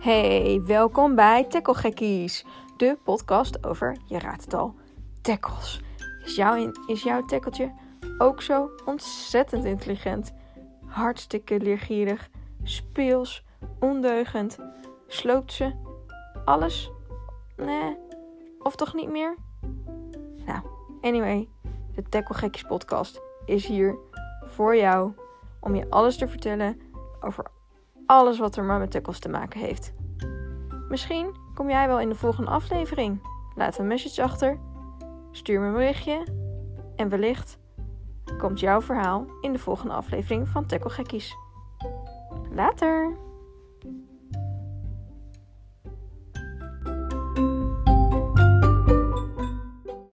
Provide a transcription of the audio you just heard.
Hey, welkom bij Tackle Gekkies, de podcast over, je raadt het al, tackles. Is, jouw, is jouw tackeltje ook zo ontzettend intelligent? Hartstikke leergierig, speels, ondeugend, sloopt ze alles? Nee, of toch niet meer? Nou, anyway, de Tackle Gekkies podcast is hier voor jou om je alles te vertellen over alles wat er maar met tackles te maken heeft. Misschien kom jij wel in de volgende aflevering. Laat een message achter, stuur me een berichtje en wellicht komt jouw verhaal in de volgende aflevering van Tackle Gekkies. Later!